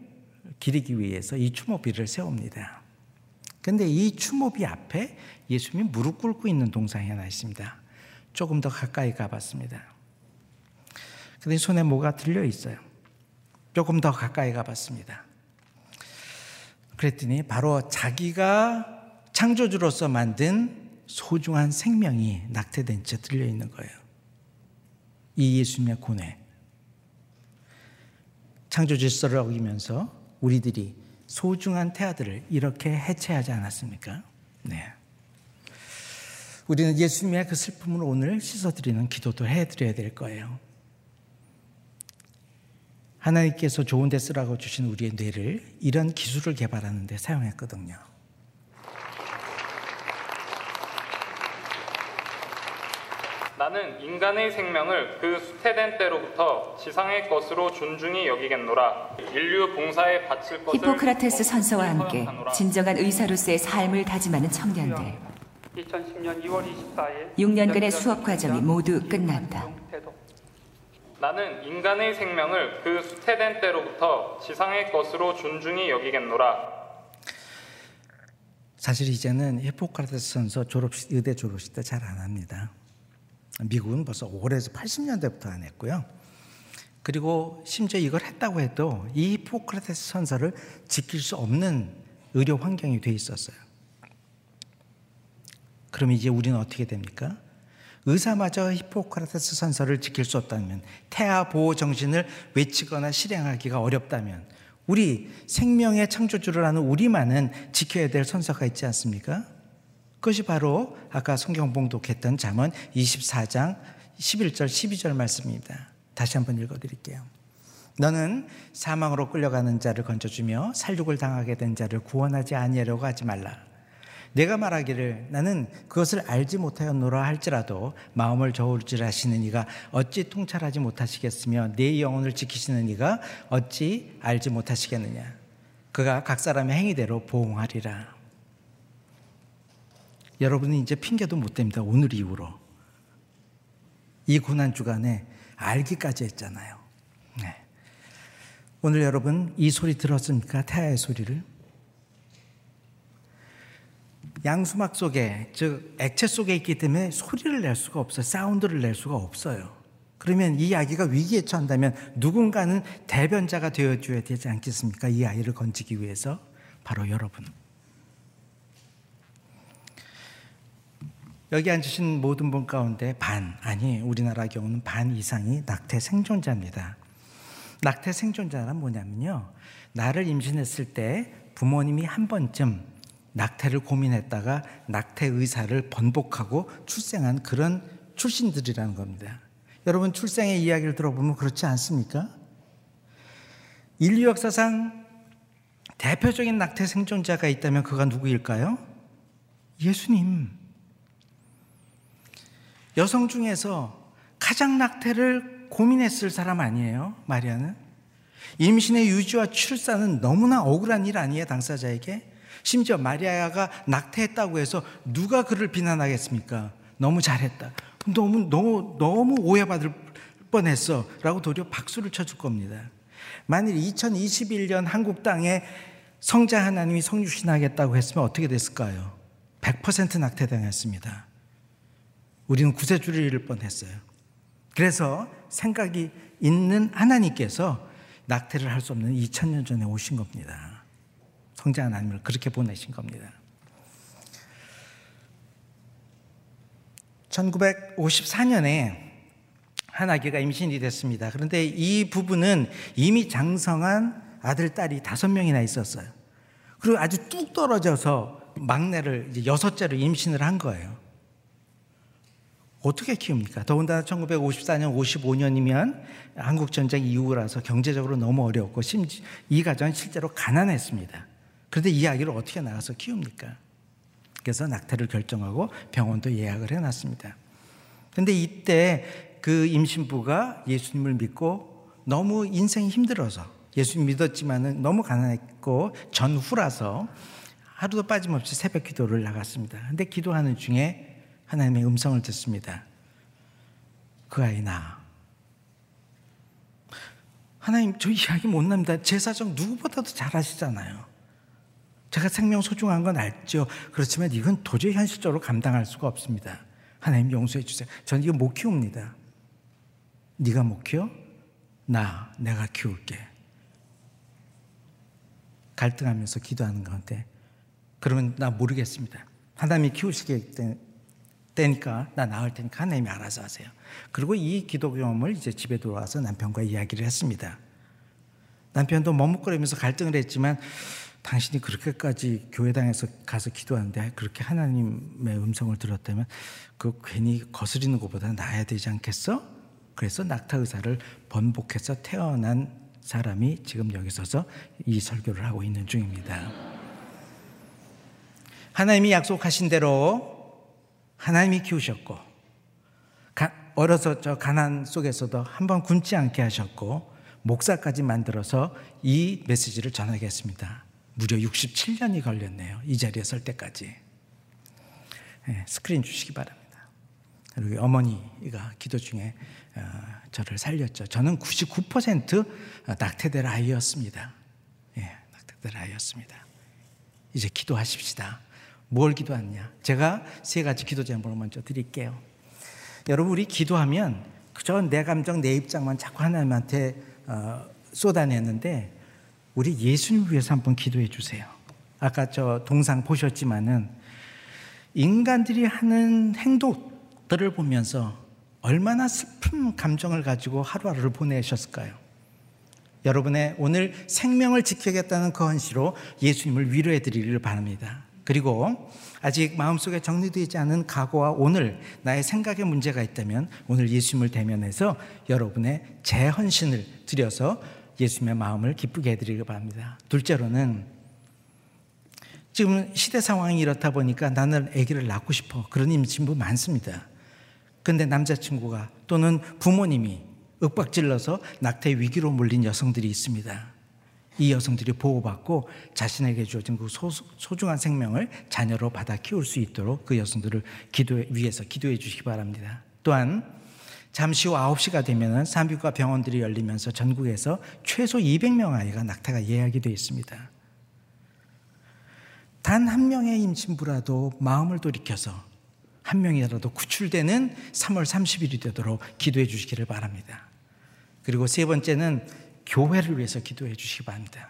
기리기 위해서 이 추모비를 세웁니다. 근데 이 추모비 앞에 예수님이 무릎 꿇고 있는 동상이 하나 있습니다. 조금 더 가까이 가봤습니다. 근데 손에 뭐가 들려 있어요. 조금 더 가까이 가봤습니다. 그랬더니 바로 자기가 창조주로서 만든 소중한 생명이 낙태된 채 들려 있는 거예요. 이 예수님의 고뇌. 창조 질서를 어기면서 우리들이 소중한 태아들을 이렇게 해체하지 않았습니까? 네. 우리는 예수님의 그 슬픔을 오늘 씻어드리는 기도도 해드려야 될 거예요. 하나님께서 좋은 데 쓰라고 주신 우리의 뇌를 이런 기술을 개발하는 데 사용했거든요. 나는 인간의 생명을 그 수태된 때로부터 지상의 것으로 존중히 여기겠노라. 인류 봉사에 바칠 것을 히포크라테스 선서와 함께. 진정한 의사로서의 삶을 다짐하는 청년들. 2010년 2월 24일 6년간의 수업 과정이 모두 끝났다. 나는 인간의 생명을 그 수태된 때로부터 지상의 것으로 존중히 여기겠노라. 사실 이제는 히포크라테스 선서 졸업식 의대 졸업식 때 잘 안 합니다. 미국은 벌써 올해서 80년대부터 안 했고요. 그리고 심지어 이걸 했다고 해도 이 히포크라테스 선서를 지킬 수 없는 의료 환경이 돼 있었어요. 그럼 이제 우리는 어떻게 됩니까? 의사마저 히포크라테스 선서를 지킬 수 없다면 태아 보호 정신을 외치거나 실행하기가 어렵다면 우리 생명의 창조주를 아는 우리만은 지켜야 될 선서가 있지 않습니까? 그것이 바로 아까 성경 봉독했던 잠언 24장 11절 12절 말씀입니다. 다시 한번 읽어 드릴게요. 너는 사망으로 끌려가는 자를 건져주며 살육을 당하게 된 자를 구원하지 아니하려고 하지 말라. 내가 말하기를 나는 그것을 알지 못하였노라 할지라도 마음을 저울질하시는 이가 어찌 통찰하지 못하시겠으며 내 영혼을 지키시는 이가 어찌 알지 못하시겠느냐. 그가 각 사람의 행위대로 보응하리라. 여러분은 이제 핑계도 못 댑니다. 오늘 이후로. 이 고난 주간에 알기까지 했잖아요. 네. 오늘 여러분 이 소리 들었습니까? 태아의 소리를. 양수막 속에 즉 액체 속에 있기 때문에 소리를 낼 수가 없어요. 사운드를 낼 수가 없어요. 그러면 이 아기가 위기에 처한다면 누군가는 대변자가 되어줘야 되지 않겠습니까? 이 아이를 건지기 위해서 바로 여러분. 여기 앉으신 모든 분 가운데 반, 아니 우리나라 경우는 반 이상이 낙태 생존자입니다. 낙태 생존자란 뭐냐면요. 나를 임신했을 때 부모님이 한 번쯤 낙태를 고민했다가 낙태 의사를 번복하고 출생한 그런 출신들이라는 겁니다. 여러분 출생의 이야기를 들어보면 그렇지 않습니까? 인류 역사상 대표적인 낙태 생존자가 있다면 그가 누구일까요? 예수님. 여성 중에서 가장 낙태를 고민했을 사람 아니에요? 마리아는? 임신의 유지와 출산은 너무나 억울한 일 아니에요, 당사자에게? 심지어 마리아가 낙태했다고 해서 누가 그를 비난하겠습니까? 너무 잘했다. 너무, 너무, 너무 오해받을 뻔했어. 라고 도리어 박수를 쳐줄 겁니다. 만일 2021년 한국 땅에 성자 하나님이 성육신하겠다고 했으면 어떻게 됐을까요? 100% 낙태당했습니다. 우리는 구세주를 잃을 뻔했어요. 그래서 생각이 있는 하나님께서 낙태를 할 수 없는 2000년 전에 오신 겁니다. 성자 하나님을 그렇게 보내신 겁니다. 1954년에 한 아기가 임신이 됐습니다. 그런데 이 부부는 이미 장성한 아들, 딸이 다섯 명이나 있었어요. 그리고 아주 뚝 떨어져서 막내를 이제 여섯째로 임신을 한 거예요. 어떻게 키웁니까? 더군다나 1954년, 55년이면 한국전쟁 이후라서 경제적으로 너무 어려웠고, 심지 이 가정은 실제로 가난했습니다. 그런데 이 아기를 어떻게 나가서 키웁니까? 그래서 낙태를 결정하고 병원도 예약을 해놨습니다. 근데 이때 그 임신부가 예수님을 믿고 너무 인생이 힘들어서 예수님 믿었지만은 너무 가난했고 전후라서 하루도 빠짐없이 새벽 기도를 나갔습니다. 근데 기도하는 중에 하나님의 음성을 듣습니다. 그 아이 나. 하나님 저 이야기 못 납니다. 제 사정 누구보다도 잘 아시잖아요. 제가 생명 소중한 건 알죠. 그렇지만 이건 도저히 현실적으로 감당할 수가 없습니다. 하나님 용서해 주세요. 전 이거 못 키웁니다. 네가 못 키워? 나 내가 키울게. 갈등하면서 기도하는 가운데 그러면 나 모르겠습니다. 하나님이 키우시게 되니까 나 나을 테니까 하나님이 알아서 하세요. 그리고 이 기도 경험을 이제 집에 돌아와서 남편과 이야기를 했습니다. 남편도 머뭇거리면서 갈등을 했지만 당신이 그렇게까지 교회당에서 가서 기도하는데 그렇게 하나님의 음성을 들었다면 그 괜히 거스리는 것보다 나아야 되지 않겠어? 그래서 낙타 의사를 번복해서 태어난 사람이 지금 여기 서서 이 설교를 하고 있는 중입니다. 하나님이 약속하신 대로 하나님이 키우셨고 어려서 저 가난 속에서도 한 번 굶지 않게 하셨고 목사까지 만들어서 이 메시지를 전하겠습니다. 무려 67년이 걸렸네요. 이 자리에 설 때까지. 네, 스크린 주시기 바랍니다. 그리고 어머니가 기도 중에 어, 저를 살렸죠. 저는 99% 낙태될 아이였습니다. 예, 낙태될 아이였습니다. 이제 기도하십시다. 뭘 기도하느냐? 제가 세 가지 기도 제목을 먼저 드릴게요. 여러분, 우리 기도하면 그저 내 감정, 내 입장만 자꾸 하나님한테 어, 쏟아내는데 우리 예수님 위해서 한번 기도해 주세요. 아까 저 동상 보셨지만은 인간들이 하는 행동들을 보면서 얼마나 슬픈 감정을 가지고 하루하루를 보내셨을까요? 여러분의 오늘 생명을 지키겠다는 그 헌시로 예수님을 위로해 드리기를 바랍니다. 그리고 아직 마음속에 정리되지 않은 과거와 오늘 나의 생각에 문제가 있다면 오늘 예수님을 대면해서 여러분의 재헌신을 드려서 예수님의 마음을 기쁘게 해드리기 바랍니다. 둘째로는 지금 시대 상황이 이렇다 보니까 나는 아기를 낳고 싶어. 그런 임신부 많습니다. 근데 남자친구가 또는 부모님이 윽박질러서 낙태 위기로 몰린 여성들이 있습니다. 이 여성들이 보호받고 자신에게 주어진 그 소, 중한 생명을 자녀로 받아 키울 수 있도록 그 여성들을 기도해, 위해서 기도해 주시기 바랍니다. 또한 잠시 후 9시가 되면 산부과 병원들이 열리면서 전국에서 최소 200명 아이가 낙태가 예약이 되어 있습니다. 단 한 명의 임신부라도 마음을 돌이켜서 한 명이라도 구출되는 3월 30일이 되도록 기도해 주시기를 바랍니다. 그리고 세 번째는 교회를 위해서 기도해 주시기 바랍니다.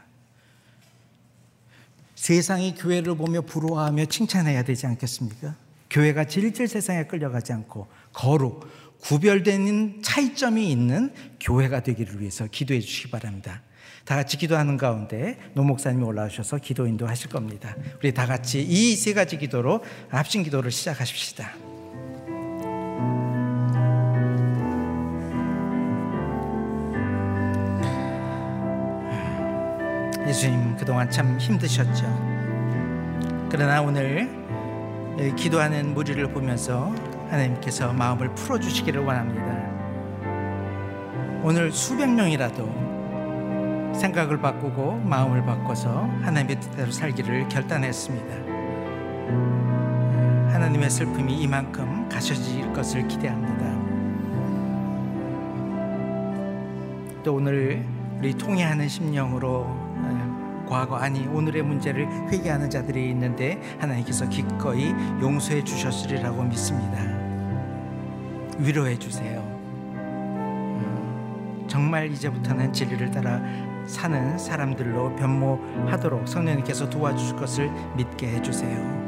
세상이 교회를 보며 부러워하며 칭찬해야 되지 않겠습니까? 교회가 질질 세상에 끌려가지 않고 거룩, 구별되는 차이점이 있는 교회가 되기를 위해서 기도해 주시기 바랍니다. 다 같이 기도하는 가운데 노 목사님이 올라오셔서 기도 인도하실 겁니다. 우리 다 같이 이 세 가지 기도로 합심 기도를 시작하십시다. 예수님 그동안 참 힘드셨죠. 그러나 오늘 기도하는 무리를 보면서 하나님께서 마음을 풀어주시기를 원합니다. 오늘 수백 명이라도 생각을 바꾸고 마음을 바꿔서 하나님의 뜻대로 살기를 결단했습니다. 하나님의 슬픔이 이만큼 가셔질 것을 기대합니다. 또 오늘 우리 통회하는 심령으로 과거 아니 오늘의 문제를 회개하는 자들이 있는데 하나님께서 기꺼이 용서해 주셨으리라고 믿습니다. 위로해 주세요. 정말 이제부터는 진리를 따라 사는 사람들로 변모하도록 성령님께서 도와주실 것을 믿게 해주세요.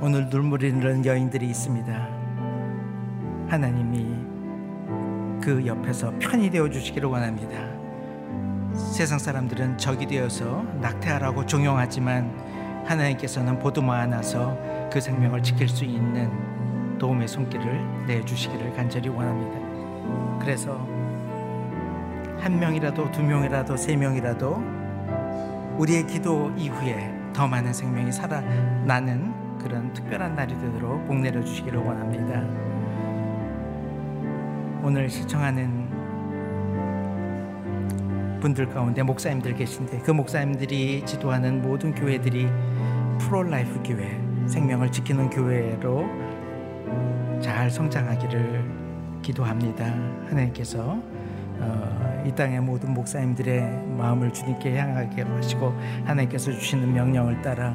오늘 눈물이 흐르는 여인들이 있습니다. 하나님이 그 옆에서 편히 되어 주시기를 원합니다. 세상 사람들은 적이 되어서 낙태하라고 종용하지만 하나님께서는 보듬어 안아서 그 생명을 지킬 수 있는 도움의 손길을 내주시기를 간절히 원합니다. 그래서 한 명이라도 두 명이라도 세 명이라도 우리의 기도 이후에 더 많은 생명이 살아나는 그런 특별한 날이 되도록 복 내려 주시기를 원합니다. 오늘 시청하는 분들 가운데 목사님들 계신데 그 목사님들이 지도하는 모든 교회들이 pro-life 교회, 생명을 지키는 교회로 잘 성장하기를 기도합니다. 하나님께서 어, 이 땅의 모든 목사님들의 마음을 주님께 향하게 하시고 하나님께서 주시는 명령을 따라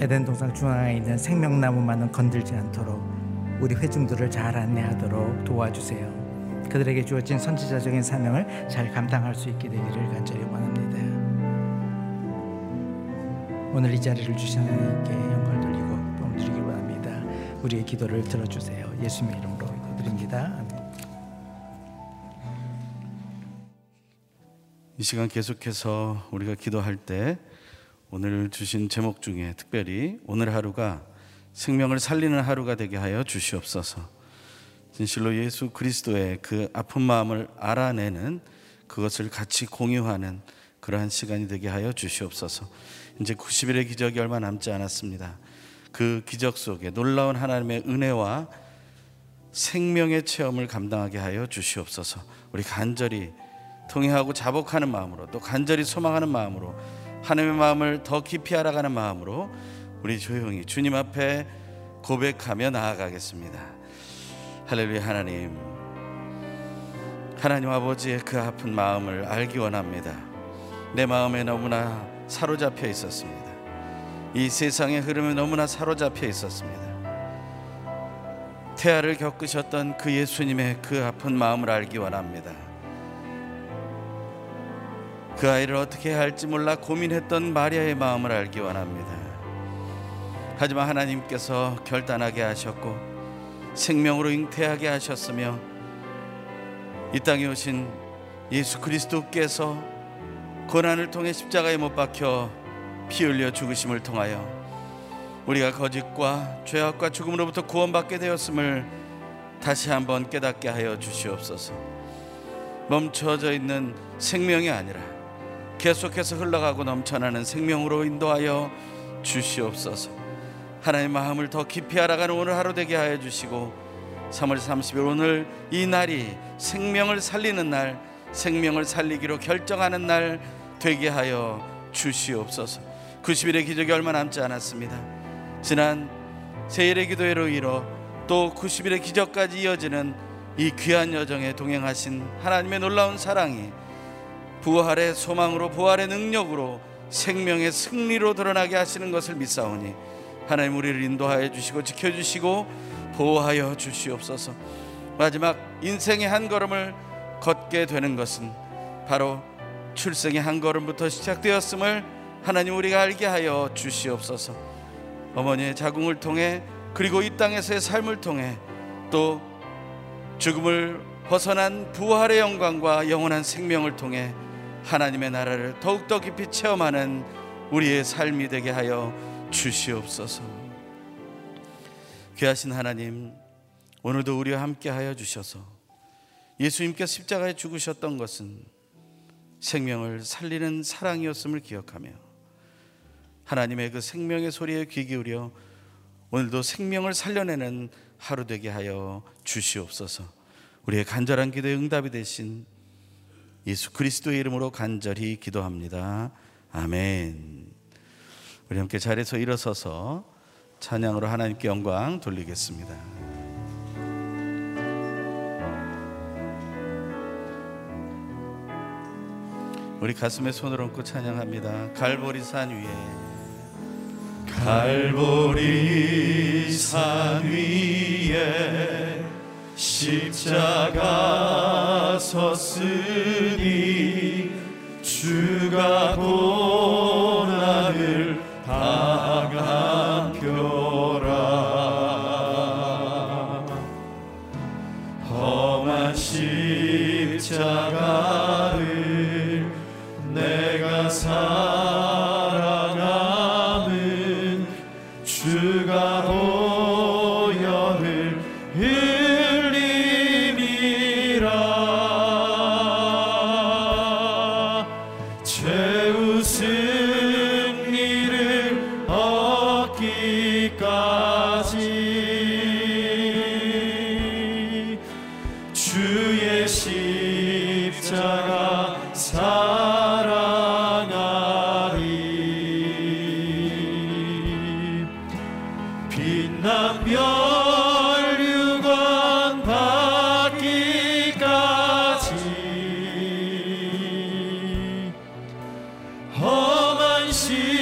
에덴 동산 중앙에 있는 생명나무만은 건들지 않도록 우리 회중들을 잘 안내하도록 도와주세요. 그들에게 주어진 선지자적인 사명을 잘 감당할 수 있게 되기를 간절히 원합니다. 오늘 이 자리를 주신 하나님께 영광을 돌리고 뽕 드리기 원합니다. 우리의 기도를 들어주세요. 예수님의 이름으로 기도드립니다. 아멘. 이 시간 계속해서 우리가 기도할 때 오늘 주신 제목 중에 특별히 오늘 하루가 생명을 살리는 하루가 되게 하여 주시옵소서. 진실로 예수 그리스도의 그 아픈 마음을 알아내는 그것을 같이 공유하는 그러한 시간이 되게 하여 주시옵소서. 이제 90일의 기적이 얼마 남지 않았습니다. 그 기적 속에 놀라운 하나님의 은혜와 생명의 체험을 감당하게 하여 주시옵소서. 우리 간절히 통회하고 자복하는 마음으로 또 간절히 소망하는 마음으로 하나님의 마음을 더 깊이 알아가는 마음으로 우리 조용히 주님 앞에 고백하며 나아가겠습니다. 할렐루야 하나님. 하나님 아버지의 그 아픈 마음을 알기 원합니다. 내 마음에 너무나 사로잡혀 있었습니다. 이 세상의 흐름에 너무나 사로잡혀 있었습니다. 태아를 겪으셨던 그 예수님의 그 아픈 마음을 알기 원합니다. 그 아이를 어떻게 할지 몰라 고민했던 마리아의 마음을 알기 원합니다. 하지만 하나님께서 결단하게 하셨고 생명으로 잉태하게 하셨으며 이 땅에 오신 예수 그리스도께서 고난을 통해 십자가에 못 박혀 피 흘려 죽으심을 통하여 우리가 거짓과 죄악과 죽음으로부터 구원받게 되었음을 다시 한번 깨닫게 하여 주시옵소서. 멈춰져 있는 생명이 아니라 계속해서 흘러가고 넘쳐나는 생명으로 인도하여 주시옵소서. 하나님의 마음을 더 깊이 알아가는 오늘 하루 되게 하여 주시고 3월 30일 오늘 이 날이 생명을 살리는 날 생명을 살리기로 결정하는 날 되게 하여 주시옵소서. 90일의 기적이 얼마 남지 않았습니다. 지난 세일의 기도회로 이뤄 또 90일의 기적까지 이어지는 이 귀한 여정에 동행하신 하나님의 놀라운 사랑이 부활의 소망으로 부활의 능력으로 생명의 승리로 드러나게 하시는 것을 믿사오니 하나님 우리를 인도하여 주시고 지켜주시고 보호하여 주시옵소서. 마지막 인생의 한 걸음을 걷게 되는 것은 바로 출생의 한 걸음부터 시작되었음을 하나님 우리가 알게 하여 주시옵소서. 어머니의 자궁을 통해 그리고 이 땅에서의 삶을 통해 또 죽음을 벗어난 부활의 영광과 영원한 생명을 통해 하나님의 나라를 더욱더 깊이 체험하는 우리의 삶이 되게 하여 주시옵소서. 귀하신 하나님, 오늘도 우리와 함께 하여 주셔서 예수님께서 십자가에 죽으셨던 것은 생명을 살리는 사랑이었음을 기억하며 하나님의 그 생명의 소리에 귀 기울여 오늘도 생명을 살려내는 하루 되게 하여 주시옵소서. 우리의 간절한 기도에 응답이 되신 예수 그리스도의 이름으로 간절히 기도합니다. 아멘. 우리 함께 자리에서 일어서서 찬양으로 하나님께 영광 돌리겠습니다. 우리 가슴에 손을 얹고 찬양합니다. 갈보리 산 위에 갈보리 산 위에 십자가 섰으니 주가 고 난 험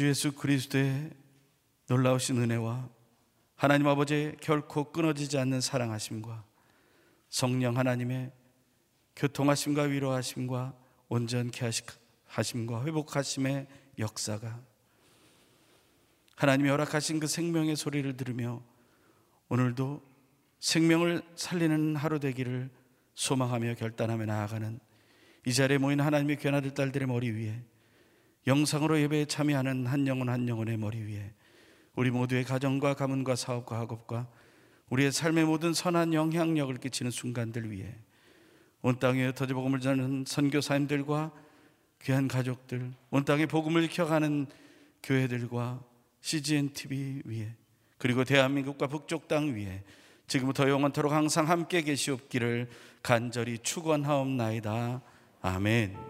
주 예수 그리스도의 놀라우신 은혜와 하나님 아버지의 결코 끊어지지 않는 사랑하심과 성령 하나님의 교통하심과 위로하심과 온전케 하심과 회복하심의 역사가 하나님이 허락하신 그 생명의 소리를 들으며 오늘도 생명을 살리는 하루 되기를 소망하며 결단하며 나아가는 이 자리에 모인 하나님의 귀한 딸들의 머리 위에 영상으로 예배에 참여하는 한 영혼 한 영혼의 머리 위에 우리 모두의 가정과 가문과 사업과 학업과 우리의 삶의 모든 선한 영향력을 끼치는 순간들 위에 온 땅에 흩어져 복음을 전하는 선교사님들과 귀한 가족들, 온 땅에 복음을 익혀가는 교회들과 CGN TV 위에 그리고 대한민국과 북쪽 땅 위에 지금부터 영원토록 항상 함께 계시옵기를 간절히 축원하옵나이다. 아멘.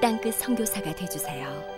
땅끝 성교사가 되주세요.